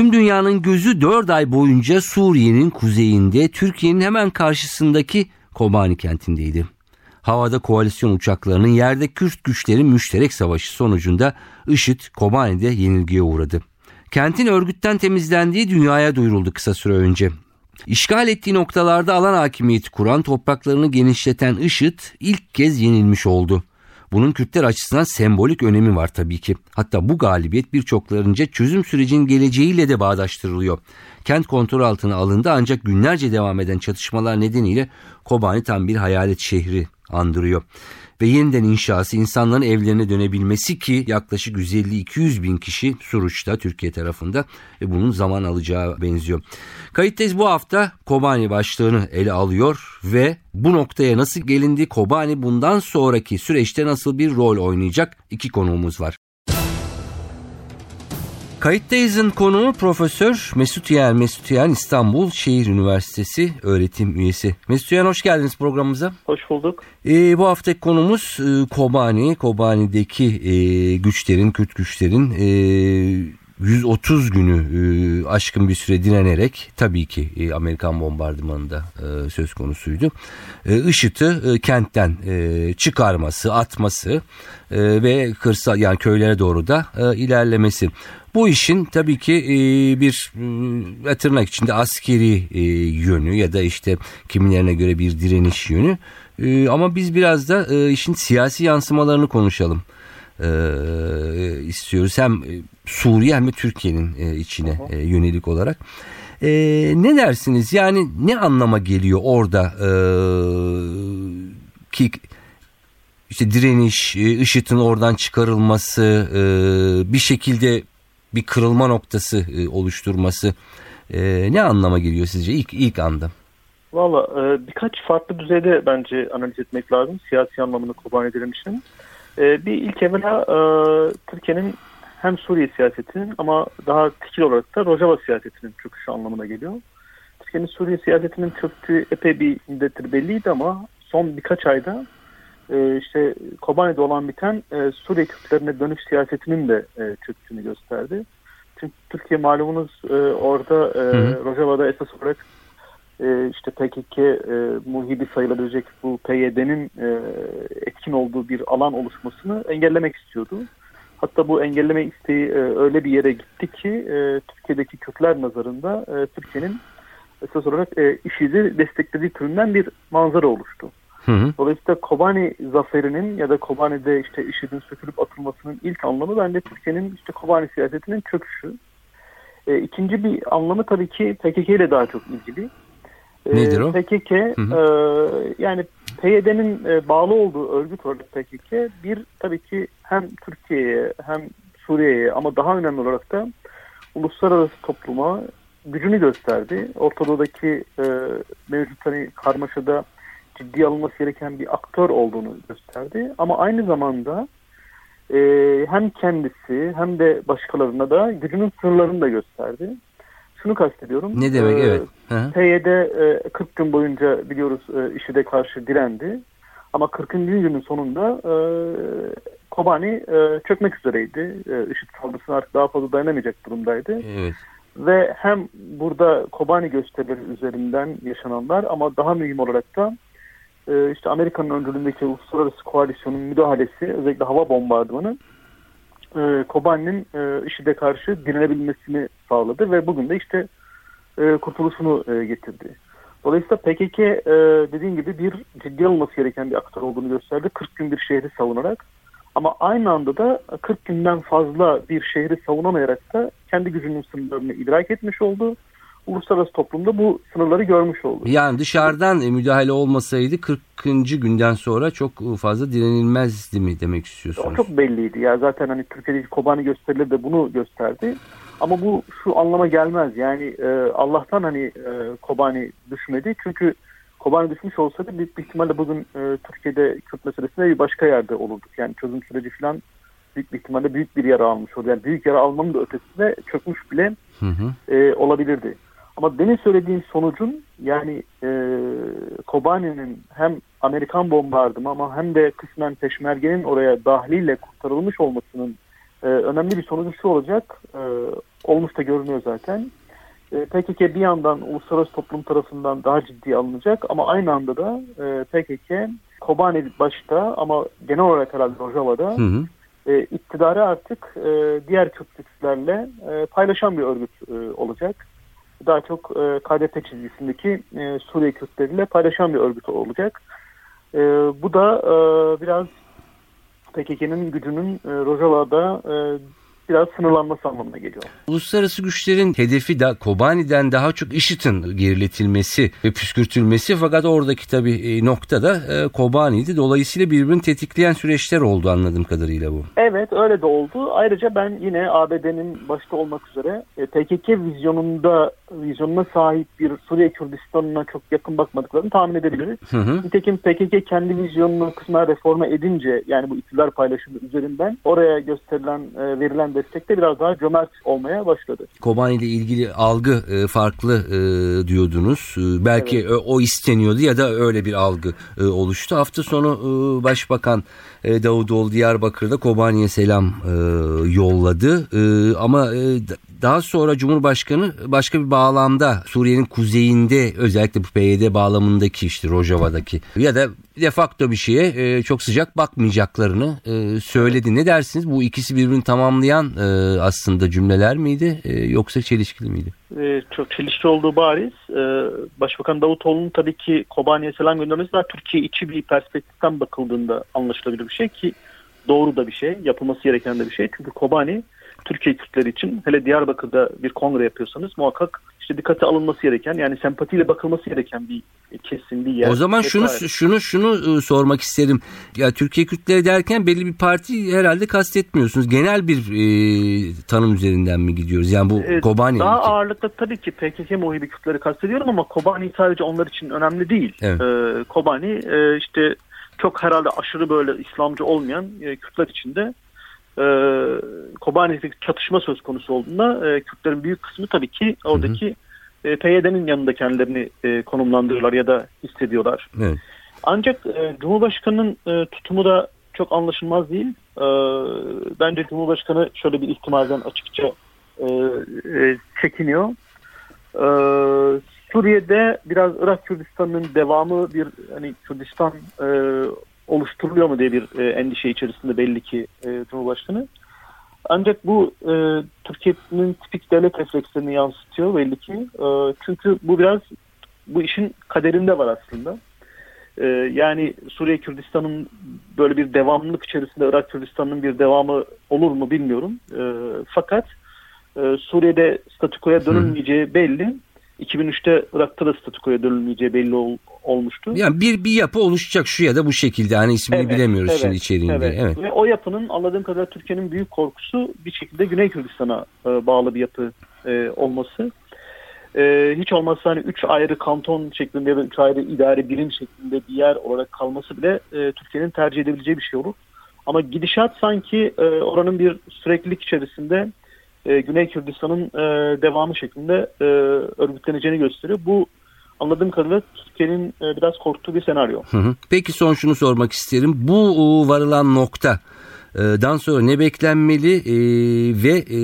Tüm dünyanın gözü 4 ay boyunca Suriye'nin kuzeyinde, Türkiye'nin hemen karşısındaki Kobani kentindeydi. Havada koalisyon uçaklarının yerde Kürt güçlerin müşterek savaşı sonucunda IŞİD Kobani'de yenilgiye uğradı. Kentin örgütten temizlendiği dünyaya duyuruldu kısa süre önce. İşgal ettiği noktalarda alan hakimiyeti kuran, topraklarını genişleten IŞİD ilk kez yenilmiş oldu. Bunun Kürtler açısından sembolik önemi var tabii ki. Hatta bu galibiyet birçoklarınca çözüm sürecinin geleceğiyle de bağdaştırılıyor. Kent kontrol altına alındı ancak günlerce devam eden çatışmalar nedeniyle Kobani tam bir hayalet şehri andırıyor ve yeniden inşası insanların evlerine dönebilmesi ki yaklaşık 150-200 bin kişi Suruç'ta Türkiye tarafında ve bunun zaman alacağı benziyor. Kayıttayız bu hafta Kobani başlığını ele alıyor ve bu noktaya nasıl gelindi Kobani bundan sonraki süreçte nasıl bir rol oynayacak iki konuğumuz var. Kayıttayız'ın konuğu Profesör Mesut Yer. Mesut Yer İstanbul Şehir Üniversitesi öğretim üyesi. Mesut Yer hoş geldiniz programımıza. Hoş bulduk. Ee, bu haftaki konumuz e, Kobani. Kobani'deki e, güçlerin, Kürt güçlerin e, 130 günü e, aşkın bir süre direnerek tabii ki e, Amerikan bombardımanında e, söz konusuydu. E, IŞİD'i e, kentten e, çıkarması, atması e, ve kırsal yani köylere doğru da e, ilerlemesi. Bu işin tabii ki e, bir e, tırnak içinde askeri e, yönü ya da işte kimilerine göre bir direniş yönü. E, ama biz biraz da e, işin siyasi yansımalarını konuşalım e, istiyoruz. Hem e, Suriye hem de Türkiye'nin e, içine e, yönelik olarak. E, ne dersiniz? Yani ne anlama geliyor orada e, ki işte direniş, e, IŞİD'in oradan çıkarılması, e, bir şekilde bir kırılma noktası e, oluşturması e, ne anlama geliyor sizce ilk ilk anda? Valla e, birkaç farklı düzeyde bence analiz etmek lazım siyasi anlamını Kobani direnişinin. E, bir ilk evvela e, Türkiye'nin hem Suriye siyasetinin ama daha tekil olarak da Rojava siyasetinin çöküşü anlamına geliyor. Türkiye'nin Suriye siyasetinin çöktüğü epey bir müddettir belliydi ama son birkaç ayda e, işte Kobani'de olan biten e, Suriye Kürtlerine dönüş siyasetinin de e, çöktüğünü gösterdi. Çünkü Türkiye malumunuz e, orada e, Rojava'da esas olarak e, işte PKK e, muhibi sayılabilecek bu PYD'nin e, etkin olduğu bir alan oluşmasını engellemek istiyordu. Hatta bu engelleme isteği e, öyle bir yere gitti ki e, Türkiye'deki Kürtler nazarında e, Türkiye'nin esas olarak e, IŞİD'i desteklediği türünden bir manzara oluştu. Hı hı. Dolayısıyla Kobani zaferinin ya da Kobani'de işte IŞİD'in sökülüp atılmasının ilk anlamı bence Türkiye'nin işte Kobani siyasetinin çöküşü. E, ikinci bir anlamı tabii ki PKK ile daha çok ilgili. E, Nedir o? PKK hı hı. E, yani PYD'nin e, bağlı olduğu örgüt olarak PKK bir tabii ki hem Türkiye'ye hem Suriye'ye ama daha önemli olarak da uluslararası topluma gücünü gösterdi. Ortadoğu'daki e, mevcut hani karmaşada ciddi alınması gereken bir aktör olduğunu gösterdi. Ama aynı zamanda e, hem kendisi hem de başkalarına da gücünün sınırlarını da gösterdi. Şunu kastediyorum. Ne demek e, evet. PYD e, 40 gün boyunca biliyoruz e, IŞİD'e karşı direndi. Ama 40. günün sonunda e, Kobani e, çökmek üzereydi. E, IŞİD saldırısına artık daha fazla dayanamayacak durumdaydı. Evet. Ve hem burada Kobani gösterileri üzerinden yaşananlar ama daha mühim olarak da e, işte Amerika'nın öncülüğündeki uluslararası koalisyonun müdahalesi özellikle hava bombardımanı e, Kobani'nin e, IŞİD'e karşı direnebilmesini sağladı ve bugün de işte e, kurtuluşunu e, getirdi. Dolayısıyla PKK e, dediğim gibi bir ciddi alınması gereken bir aktör olduğunu gösterdi. 40 gün bir şehri savunarak ama aynı anda da 40 günden fazla bir şehri savunamayarak da kendi gücünün sınırlarını idrak etmiş oldu uluslararası toplumda bu sınırları görmüş oldu. Yani dışarıdan e, müdahale olmasaydı 40. günden sonra çok fazla direnilmezdi mi demek istiyorsunuz? O çok belliydi ya zaten hani Türkiye'deki Kobani gösterileri de bunu gösterdi. Ama bu şu anlama gelmez. Yani e, Allah'tan hani e, Kobani düşmedi. Çünkü Kobani düşmüş olsaydı büyük bir ihtimalle bugün e, Türkiye'de Kürt meselesinde bir başka yerde olurduk. Yani çözüm süreci falan büyük bir ihtimalle büyük bir yara almış oldu. Yani büyük yara almanın da ötesinde çökmüş bile Hı hı. e, olabilirdi. Ama demin söylediğim sonucun yani e, Kobani'nin hem Amerikan bombardımanı ama hem de kısmen peşmergenin oraya dahliyle kurtarılmış olmasının e, önemli bir sonucu şu olacak. E, olmuş da görünüyor zaten. E, PKK bir yandan uluslararası toplum tarafından daha ciddi alınacak ama aynı anda da e, PKK Kobani başta ama genel olarak herhalde Rojava'da Hı hı. e, iktidarı artık e, diğer Kürtlerle e, paylaşan bir örgüt e, olacak. Daha çok e, KDP çizgisindeki e, Suriye Kürtleriyle paylaşan bir örgüt olacak. E, bu da e, biraz PKK'nın gücünün e, Rojava'da e, biraz sınırlanması anlamına geliyor. Uluslararası güçlerin hedefi de Kobani'den daha çok IŞİD'in geriletilmesi ve püskürtülmesi fakat oradaki tabii e, nokta da e, Kobani'ydi. Dolayısıyla birbirini tetikleyen süreçler oldu anladığım kadarıyla bu. Evet öyle de oldu. Ayrıca ben yine ABD'nin başta olmak üzere e, PKK vizyonunda vizyonuna sahip bir Suriye Kürdistan'ına çok yakın bakmadıklarını tahmin edebiliriz. Hı hı. Nitekim PKK kendi vizyonunu kısmen reforma edince yani bu iktidar paylaşımı üzerinden oraya gösterilen e, verilen destekte biraz daha cömert olmaya başladı. Kobani ile ilgili algı e, farklı e, diyordunuz. E, belki o, o isteniyordu ya da öyle bir algı e, oluştu. Hafta sonu e, Başbakan e, Davutoğlu Diyarbakır'da Kobani'ye selam e, yolladı. E, ama e, daha sonra Cumhurbaşkanı başka bir bağlamda Suriye'nin kuzeyinde özellikle bu PYD bağlamındaki işte Rojava'daki ya da de facto bir şeye e, çok sıcak bakmayacaklarını e, söyledi. Ne dersiniz? Bu ikisi birbirini tamamlayan e, aslında cümleler miydi e, yoksa çelişkili miydi? E, çok çelişki olduğu bariz. E, Başbakan Davutoğlu'nun tabii ki Kobani'ye selam göndermesi daha Türkiye içi bir perspektiften bakıldığında anlaşılabilir bir şey ki doğru da bir şey, yapılması gereken de bir şey. Çünkü Kobani Türkiye Kürtleri için hele Diyarbakır'da bir kongre yapıyorsanız muhakkak işte dikkate alınması gereken yani sempatiyle bakılması gereken bir kesin bir yer. O zaman şunu vesaire. şunu şunu e, sormak isterim. Ya Türkiye Kürtleri derken belli bir parti herhalde kastetmiyorsunuz. Genel bir e, tanım üzerinden mi gidiyoruz? Yani bu Evet, Kobani Daha ağırlıkta tabii ki PKK muhibi Kürtleri kastediyorum ama Kobani sadece onlar için önemli değil. Evet. Ee, Kobani e, işte çok herhalde aşırı böyle İslamcı olmayan e, Kürtler için de e, Kobani'deki çatışma söz konusu olduğunda e, Kürtlerin büyük kısmı tabii ki oradaki e, PYD'nin yanında kendilerini e, konumlandırıyorlar ya da hissediyorlar. Evet. Ancak e, Cumhurbaşkanı'nın e, tutumu da çok anlaşılmaz değil. E, bence Cumhurbaşkanı şöyle bir ihtimalden açıkça e, e, çekiniyor. E, Suriye'de biraz Irak Kürdistan'ın devamı bir hani Kürdistan e, oluşturuluyor mu diye bir e, endişe içerisinde belli ki e, Cumhurbaşkanı. Ancak bu e, Türkiye'nin tipik devlet reflekslerini yansıtıyor belli ki. E, çünkü bu biraz bu işin kaderinde var aslında. E, yani Suriye Kürdistan'ın böyle bir devamlılık içerisinde Irak Kürdistan'ın bir devamı olur mu bilmiyorum. E, fakat e, Suriye'de statükoya dönülmeyeceği belli. 2003'te Irak'ta da statükoya dönülmeyeceği belli ol- olmuştu. Yani bir bir yapı oluşacak şu ya da bu şekilde. Hani ismini Evet, bilemiyoruz evet, şimdi içeriğinde. Evet. Evet. Ve o yapının anladığım kadarıyla Türkiye'nin büyük korkusu bir şekilde Güney Kürdistan'a e, bağlı bir yapı e, olması. E, hiç olmazsa hani üç ayrı kanton şeklinde da üç ayrı idari birim şeklinde bir yer olarak kalması bile e, Türkiye'nin tercih edebileceği bir şey olur. Ama gidişat sanki e, oranın bir süreklilik içerisinde e, Güney Kürdistan'ın e, devamı şeklinde e, örgütleneceğini gösteriyor. Bu anladığım kadarıyla Türkiye'nin e, biraz korktuğu bir senaryo. Hı hı. Peki son şunu sormak isterim. Bu varılan nokta e, dan sonra ne beklenmeli e, ve e,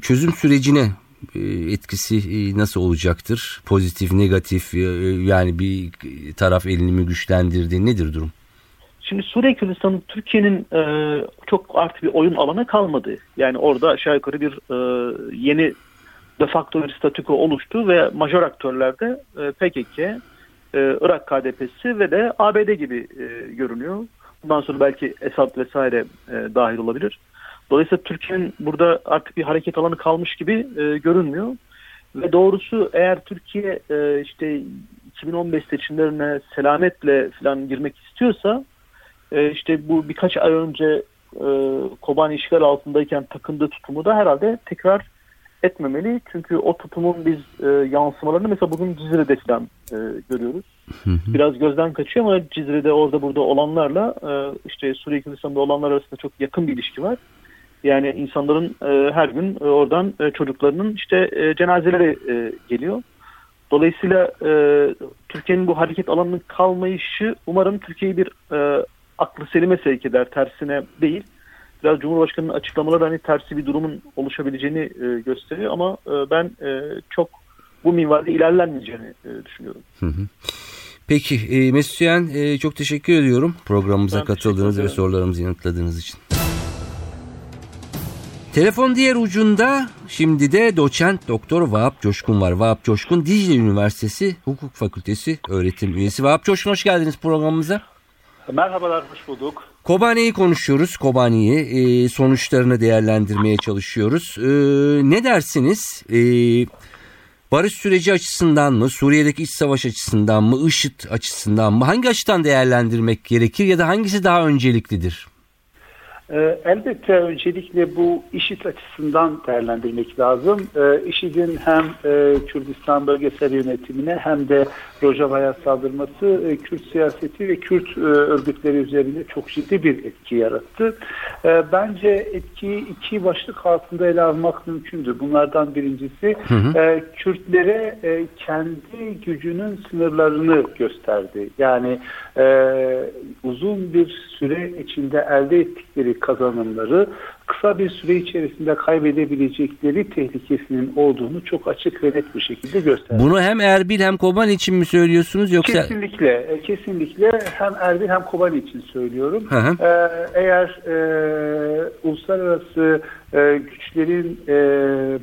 çözüm sürecine e, etkisi e, nasıl olacaktır? Pozitif, negatif yani bir taraf elini mi güçlendirdi? Nedir durum? Şimdi Suriye Kürdistan'ın Türkiye'nin e, çok artık bir oyun alanı kalmadı. Yani orada aşağı yukarı bir e, yeni de facto bir statüko oluştu ve majör aktörlerde e, PKK, e, Irak KDP'si ve de ABD gibi e, görünüyor. Bundan sonra belki Esad vesaire e, dahil olabilir. Dolayısıyla Türkiye'nin burada artık bir hareket alanı kalmış gibi e, görünmüyor. Ve doğrusu eğer Türkiye e, işte 2015 seçimlerine selametle falan girmek istiyorsa e, işte bu birkaç ay önce e, Kobani işgal altındayken takındığı tutumu da herhalde tekrar etmemeli. Çünkü o tutumun biz e, yansımalarını mesela bugün Cizre'de falan e, görüyoruz. Biraz gözden kaçıyor ama Cizre'de orada burada olanlarla e, işte Suriye Kürdistan'da olanlar arasında çok yakın bir ilişki var. Yani insanların e, her gün e, oradan e, çocuklarının işte e, cenazeleri e, geliyor. Dolayısıyla e, Türkiye'nin bu hareket alanının kalmayışı umarım Türkiye'yi bir e, aklı selime sevk eder, tersine değil. Biraz Cumhurbaşkanı'nın açıklamaları hani tersi bir durumun oluşabileceğini e, gösteriyor ama e, ben e, çok bu minvalde ilerlenmeyeceğini e, düşünüyorum. Hı hı. Peki e, Mesut Süyen e, çok teşekkür ediyorum programımıza Ben katıldığınız ve sorularımızı yanıtladığınız için. Telefon diğer ucunda şimdi de doçent doktor Vahap Coşkun var. Vahap Coşkun Dicle Üniversitesi Hukuk Fakültesi öğretim üyesi. Vahap Coşkun hoş geldiniz programımıza. Merhabalar, hoş bulduk. Kobane'yi konuşuyoruz. Kobane'yi e, sonuçlarını değerlendirmeye çalışıyoruz. E, ne dersiniz? E, barış süreci açısından mı, Suriye'deki iç savaş açısından mı, IŞİD açısından mı? Hangi açıdan değerlendirmek gerekir ya da hangisi daha önceliklidir? Ee, elbette öncelikle bu IŞİD açısından değerlendirmek lazım. Ee, IŞİD'in hem e, Kürdistan bölgesel yönetimine hem de Rojava'ya saldırması e, Kürt siyaseti ve Kürt e, örgütleri üzerinde çok ciddi bir etki yarattı. Ee, bence etkiyi iki başlık altında ele almak mümkündür. Bunlardan birincisi e, Kürtlere e, kendi gücünün sınırlarını gösterdi. Yani e, uzun bir süre içinde elde ettikleri kazanımları kısa bir süre içerisinde kaybedebilecekleri tehlikesinin olduğunu çok açık ve net bir şekilde gösterdi. Bunu hem Erbil hem Kobane için mi söylüyorsunuz yoksa... Kesinlikle, e, kesinlikle hem Erbil hem Kobani için söylüyorum. Hı hı. Ee, eğer e, uluslararası e, güçlerin e,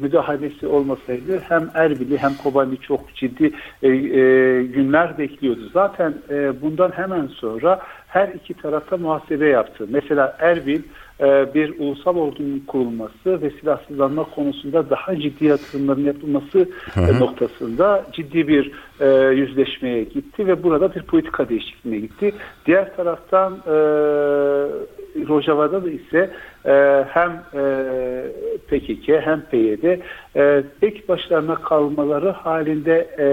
müdahalesi olmasaydı hem Erbil'i hem Kobani çok ciddi e, e, günler bekliyordu. Zaten e, bundan hemen sonra her iki tarafta muhasebe yaptı. Mesela Erbil e, bir ulusal ordunun kurulması ve silahsızlanma konusunda daha ciddi yatırımların yapılması e, noktasında ciddi bir e, yüzleşmeye gitti ve burada bir politika değişikliğine gitti. Diğer taraftan e, Rojava'da da ise e, hem e, PKK hem PYD e, tek başlarına kalmaları halinde e,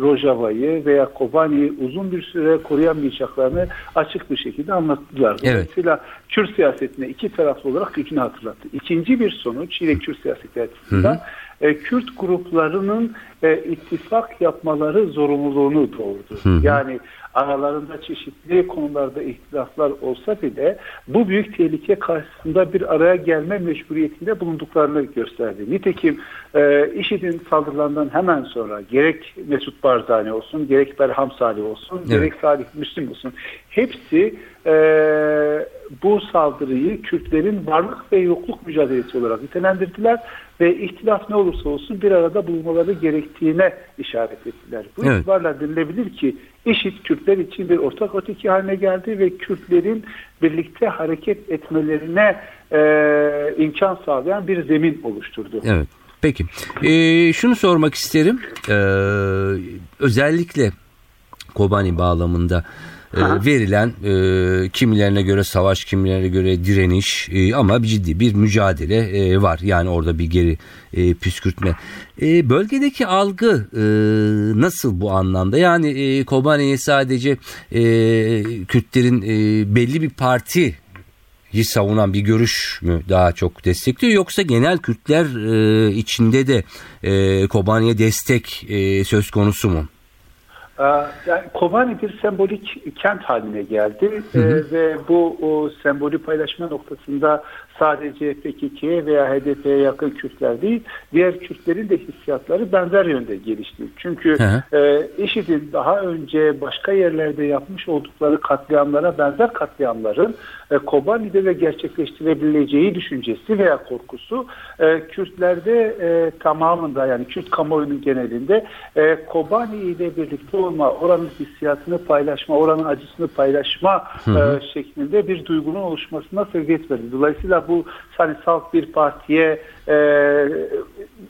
Rojava'yı veya Kobani'yi uzun bir süre koruyamayacaklarını açık bir şekilde anlattılar. Evet. Dolayısıyla Kürt siyasetine iki taraflı olarak gücünü hatırlattı. İkinci bir sonuç yine Kürt siyaseti açısından e, Kürt gruplarının e, ittifak yapmaları zorunluluğunu doğurdu. Yani aralarında çeşitli konularda ihtilaflar olsa bile bu büyük tehlike karşısında bir araya gelme mecburiyetinde bulunduklarını gösterdi. Nitekim e, IŞİD'in saldırılarından hemen sonra gerek Mesut Barzani olsun, gerek Berham Salih olsun, Evet. gerek Salih Müslim olsun hepsi e, bu saldırıyı Kürtlerin varlık ve yokluk mücadelesi olarak nitelendirdiler ve ihtilaf ne olursa olsun bir arada bulunmaları gerektiğine işaret ettiler. Bu Evet. itibarla denilebilir ki IŞİD Kürtler için bir ortak öteki haline geldi ve Kürtlerin birlikte hareket etmelerine e, imkan sağlayan bir zemin oluşturdu. Evet. Peki. Ee, şunu sormak isterim. Ee, özellikle Kobani bağlamında e, verilen e, kimilerine göre savaş, kimilerine göre direniş e, ama ciddi bir mücadele e, var. Yani orada bir geri e, püskürtme. E, bölgedeki algı e, nasıl bu anlamda? Yani e, Kobani'ye sadece e, Kürtlerin e, belli bir parti savunan bir görüş mü daha çok destekliyor yoksa genel Kürtler e, içinde de e, Kobani'ye destek e, söz konusu mu? Ee, Yani Kobani bir sembolik kent haline geldi. Ee, ve bu o sembolü paylaşma noktasında sadece PKK'ye veya HDP'ye yakın Kürtler değil, diğer Kürtlerin de hissiyatları benzer yönde gelişti. Çünkü Hı e, IŞİD'in daha önce başka yerlerde yapmış oldukları katliamlara benzer katliamların e, Kobani'de de gerçekleştirebileceği düşüncesi veya korkusu e, Kürtlerde e, tamamında yani Kürt kamuoyunun genelinde e, Kobani ile birlikte olma oranın hissiyatını paylaşma, oranın acısını paylaşma e, şeklinde bir duygunun oluşmasına sebebiyet verdi. Dolayısıyla bu hani salt bir partiye e,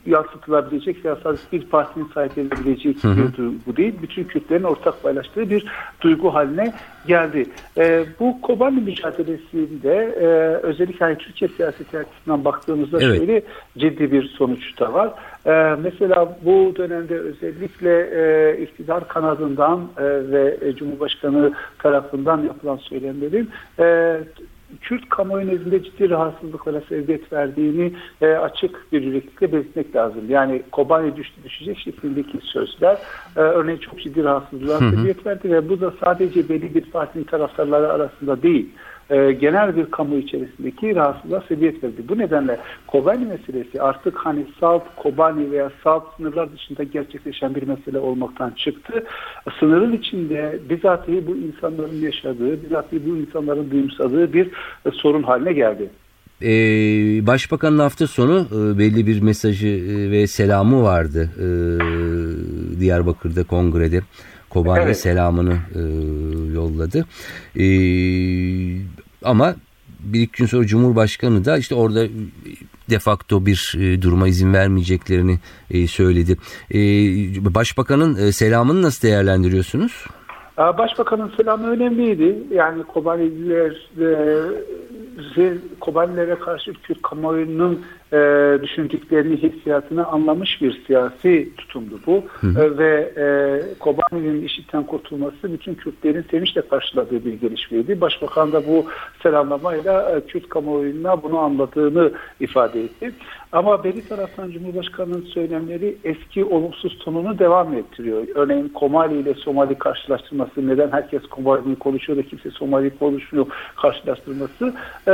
yansıtılabilecek veya sadece bir partinin sahiplenebileceği bir duygu değil. Bütün Kürtlerin ortak paylaştığı bir duygu haline geldi. E, bu Kobani mücadelesinde e, özellikle hani Türkiye siyaseti açısından baktığımızda evet. şöyle ciddi bir sonuç da var. E, mesela bu dönemde özellikle e, iktidar kanadından e, ve Cumhurbaşkanı tarafından yapılan söylemlerin e, Kürt kamuoyu nezdinde ciddi rahatsızlıklara sebebiyet verdiğini e, açık bir yüreklilikle belirtmek lazım. Yani Kobani düştü düşecek şeklindeki sözler e, örneğin çok ciddi rahatsızlığa sebebiyet verdi ve bu da sadece belli bir partinin taraftarları arasında değil e, genel bir kamu içerisindeki rahatsızlığa sebebiyet verdi. Bu nedenle Kobani meselesi artık hani salt Kobani veya salt sınırlar dışında gerçekleşen bir mesele olmaktan çıktı. Sınırın içinde bizatihi bu insanların yaşadığı, bizatihi bu insanların duyumsadığı bir e, sorun haline geldi. Ee, Başbakanın hafta sonu e, belli bir mesajı e, ve selamı vardı e, Diyarbakır'da kongrede. Kobani evet. selamını e, yolladı. E, ama bir iki gün sonra Cumhurbaşkanı da işte orada de facto bir e, duruma izin vermeyeceklerini e, söyledi. E, Başbakanın e, selamını nasıl değerlendiriyorsunuz? Başbakanın selamı önemliydi. Yani Kobaniler e, Kobanilere karşı Kürt kamuoyunun e, düşündüklerini, hissiyatını anlamış bir siyasi tutumdu bu. Hı hı. E, ve e, Kobani'nin işitten kurtulması bütün Kürtlerin sevinçle karşıladığı bir gelişmeydi. Başbakan da bu selamlamayla e, Kürt kamuoyuna bunu anladığını ifade etti. Ama beri taraftan Cumhurbaşkanı'nın söylemleri eski olumsuz tonunu devam ettiriyor. Örneğin Komali ile Somali karşılaştırması, neden herkes Komali'yi konuşuyor da kimse Somali konuşmuyor karşılaştırması e,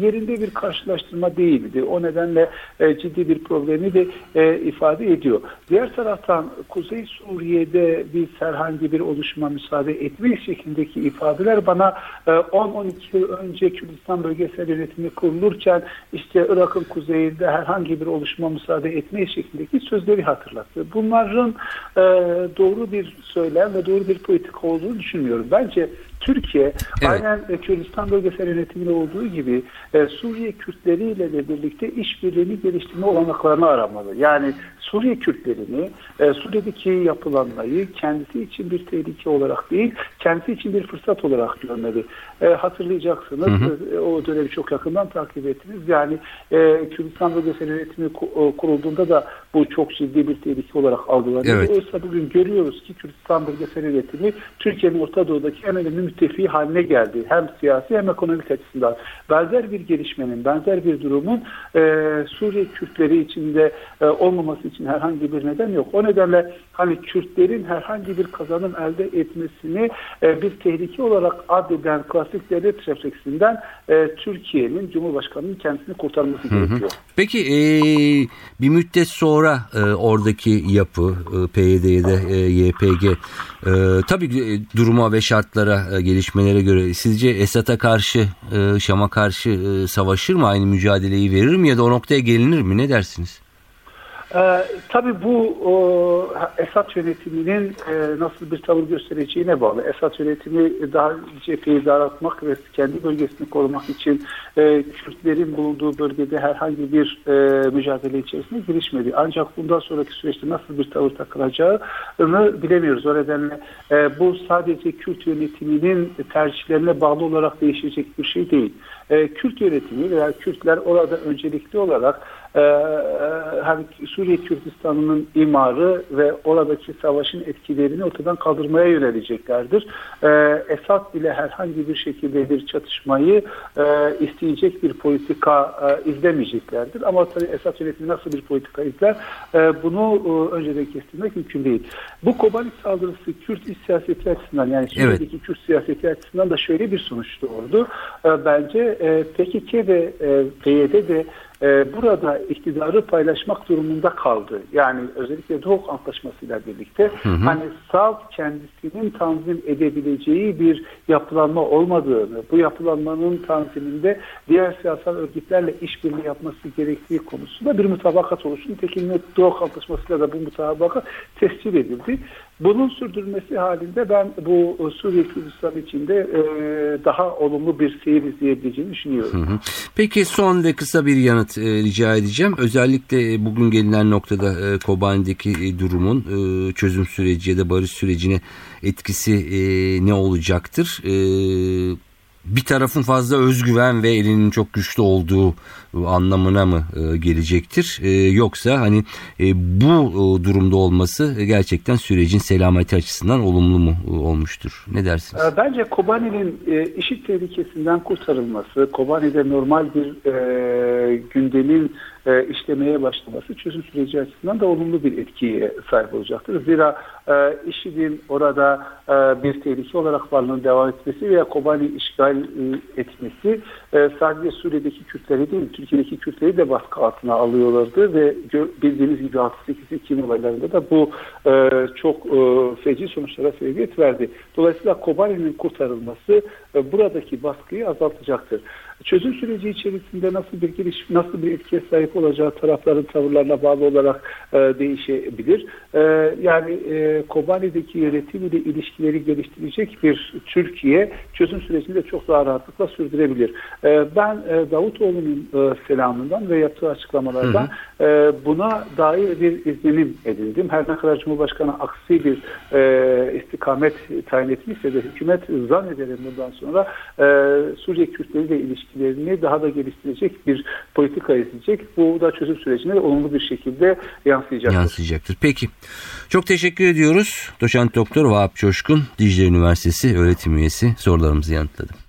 yerinde bir karşılaştırma değildi. O nedenle e, ciddi bir problemi de e, ifade ediyor. Diğer taraftan Kuzey Suriye'de biz herhangi bir oluşuma müsaade etme şeklindeki ifadeler bana e, 10-12 yıl önce Kürdistan Bölgesel Yönetimi kurulurken işte Irak'ın kuzeyinde herhangi herhangi bir oluşuma müsaade etmeye şeklindeki sözleri hatırlattı. Bunların e, doğru bir söylem ve doğru bir politika olduğunu düşünmüyorum. Bence Türkiye evet. aynen Kürdistan bölgesel yönetiminde olduğu gibi e, Suriye Kürtleriyle de birlikte işbirliğini geliştirme olanaklarını aramalı. Yani Suriye Kürtlerini, e, Suriye'deki yapılanmayı kendisi için bir tehlike olarak değil, kendisi için bir fırsat olarak görmeli. E, hatırlayacaksınız, hı hı. E, o dönemi çok yakından takip ettiniz. Yani e, Kürdistan bölgesel yönetimi e, kurulduğunda da bu çok ciddi bir tehlike olarak algılanıyor. Evet. Oysa bugün görüyoruz ki Kürdistan bölgesel yönetimi Türkiye'nin Orta Doğu'daki en önemli müttefiği haline geldi. Hem siyasi hem ekonomik açısından. Benzer bir gelişmenin, benzer bir durumun e, Suriye Kürtleri içinde e, olmaması için herhangi bir neden yok. O nedenle hani Kürtlerin herhangi bir kazanım elde etmesini e, bir tehlike olarak addeden klasik devlet refleksinden e, Türkiye'nin Cumhurbaşkanı'nın kendisini kurtarması hı hı. gerekiyor. Peki e, bir müddet sonra e, oradaki yapı e, PYD'de e, YPG e, tabii e, duruma ve şartlara e, gelişmelere göre sizce Esad'a karşı e, Şam'a karşı e, savaşır mı aynı mücadeleyi verir mi ya da o noktaya gelinir mi ne dersiniz? Ee, tabii bu o, Esad yönetiminin e, nasıl bir tavır göstereceğine bağlı. Esad yönetimi daha cepheyi daraltmak ve kendi bölgesini korumak için e, Kürtlerin bulunduğu bölgede herhangi bir e, mücadele içerisinde girişmedi. Ancak bundan sonraki süreçte nasıl bir tavır takılacağını bilemiyoruz. O nedenle e, bu sadece Kürt yönetiminin tercihlerine bağlı olarak değişecek bir şey değil. E, Kürt yönetimi veya Kürtler orada öncelikli olarak e, hani Suriye Kürdistan'ının imarı ve oradaki savaşın etkilerini ortadan kaldırmaya yöneleceklerdir. E, Esad ile herhangi bir şekilde bir çatışmayı e, isteyecek bir politika e, izlemeyeceklerdir. Ama tabii Esad yönetimi nasıl bir politika izler bunu önceden kestirmek mümkün değil. Bu Kobani saldırısı Kürt iç siyaseti açısından yani Suriye'deki evet. Kürt siyaseti açısından da şöyle bir sonuç doğurdu. Bence PKK ve PYD de e, burada iktidarı paylaşmak durumunda kaldı. Yani özellikle Doğu Antlaşması ile birlikte hı hı. hani salt kendisinin tanzim edebileceği bir yapılanma olmadığını, bu yapılanmanın tanziminde diğer siyasal örgütlerle işbirliği yapması gerektiği konusunda bir mutabakat oluştu. Tekin Doğu Antlaşması ile de bu mutabakat tescil edildi. Bunun sürdürülmesi halinde ben bu Suriye Kürdistan içinde e, daha olumlu bir seyir izleyebileceğini düşünüyorum. Peki son ve kısa bir yanıt e, rica edeceğim. Özellikle bugün gelinen noktada e, Kobani'deki e, durumun e, çözüm süreci ya da barış sürecine etkisi e, ne olacaktır? E, bir tarafın fazla özgüven ve elinin çok güçlü olduğu anlamına mı e, gelecektir? E, yoksa hani e, bu durumda olması gerçekten sürecin selameti açısından olumlu mu olmuştur? Ne dersiniz? Bence Kobani'nin işit tehlikesinden kurtarılması, Kobani'de normal bir e, gündemin e, işlemeye başlaması çözüm süreci açısından da olumlu bir etkiye sahip olacaktır. Zira e, IŞİD'in orada e, bir tehlike olarak varlığının devam etmesi veya Kobani işgal e, etmesi sadece Suriye'deki Kürtleri değil, Türkiye'deki Kürtleri de baskı altına alıyorlardı ve bildiğiniz gibi 68 Ekim olaylarında da bu e, çok e, feci sonuçlara sebebiyet verdi. Dolayısıyla Kobani'nin kurtarılması e, buradaki baskıyı azaltacaktır. Çözüm süreci içerisinde nasıl bir giriş, nasıl bir etkiye sahip olacağı tarafların tavırlarına bağlı olarak e, değişebilir. E, yani e, Kobani'deki yönetim ile ilişkileri geliştirecek bir Türkiye çözüm sürecini de çok daha rahatlıkla sürdürebilir. E, ben e, Davutoğlu'nun e, selamından ve yaptığı açıklamalardan hı hı. E, buna dair bir izlenim edindim. Her ne kadar Cumhurbaşkanı aksi bir e, istikamet tayin etmişse de hükümet zannederim bundan sonra e, Suriye Kürtleri ile ilişkilerini daha da geliştirecek bir politika izleyecek. Bu da çözüm sürecine olumlu bir şekilde yansıyacaktır. Yansıyacaktır. Peki. Çok teşekkür ediyoruz. Doçent Doktor Vahap Coşkun, Dicle Üniversitesi öğretim üyesi sorularımızı yanıtladı.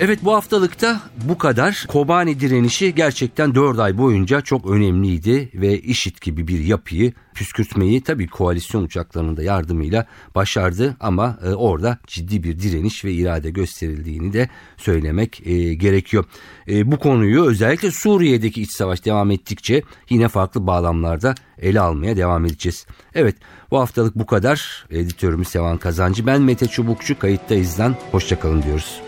Evet bu haftalıkta bu kadar. Kobani direnişi gerçekten 4 ay boyunca çok önemliydi ve IŞİD gibi bir yapıyı püskürtmeyi tabii koalisyon uçaklarının da yardımıyla başardı ama e, orada ciddi bir direniş ve irade gösterildiğini de söylemek e, gerekiyor. E, bu konuyu özellikle Suriye'deki iç savaş devam ettikçe yine farklı bağlamlarda ele almaya devam edeceğiz. Evet bu haftalık bu kadar. Editörümüz Sevan Kazancı. Ben Mete Çubukçu kayıttayızdan hoşçakalın diyoruz.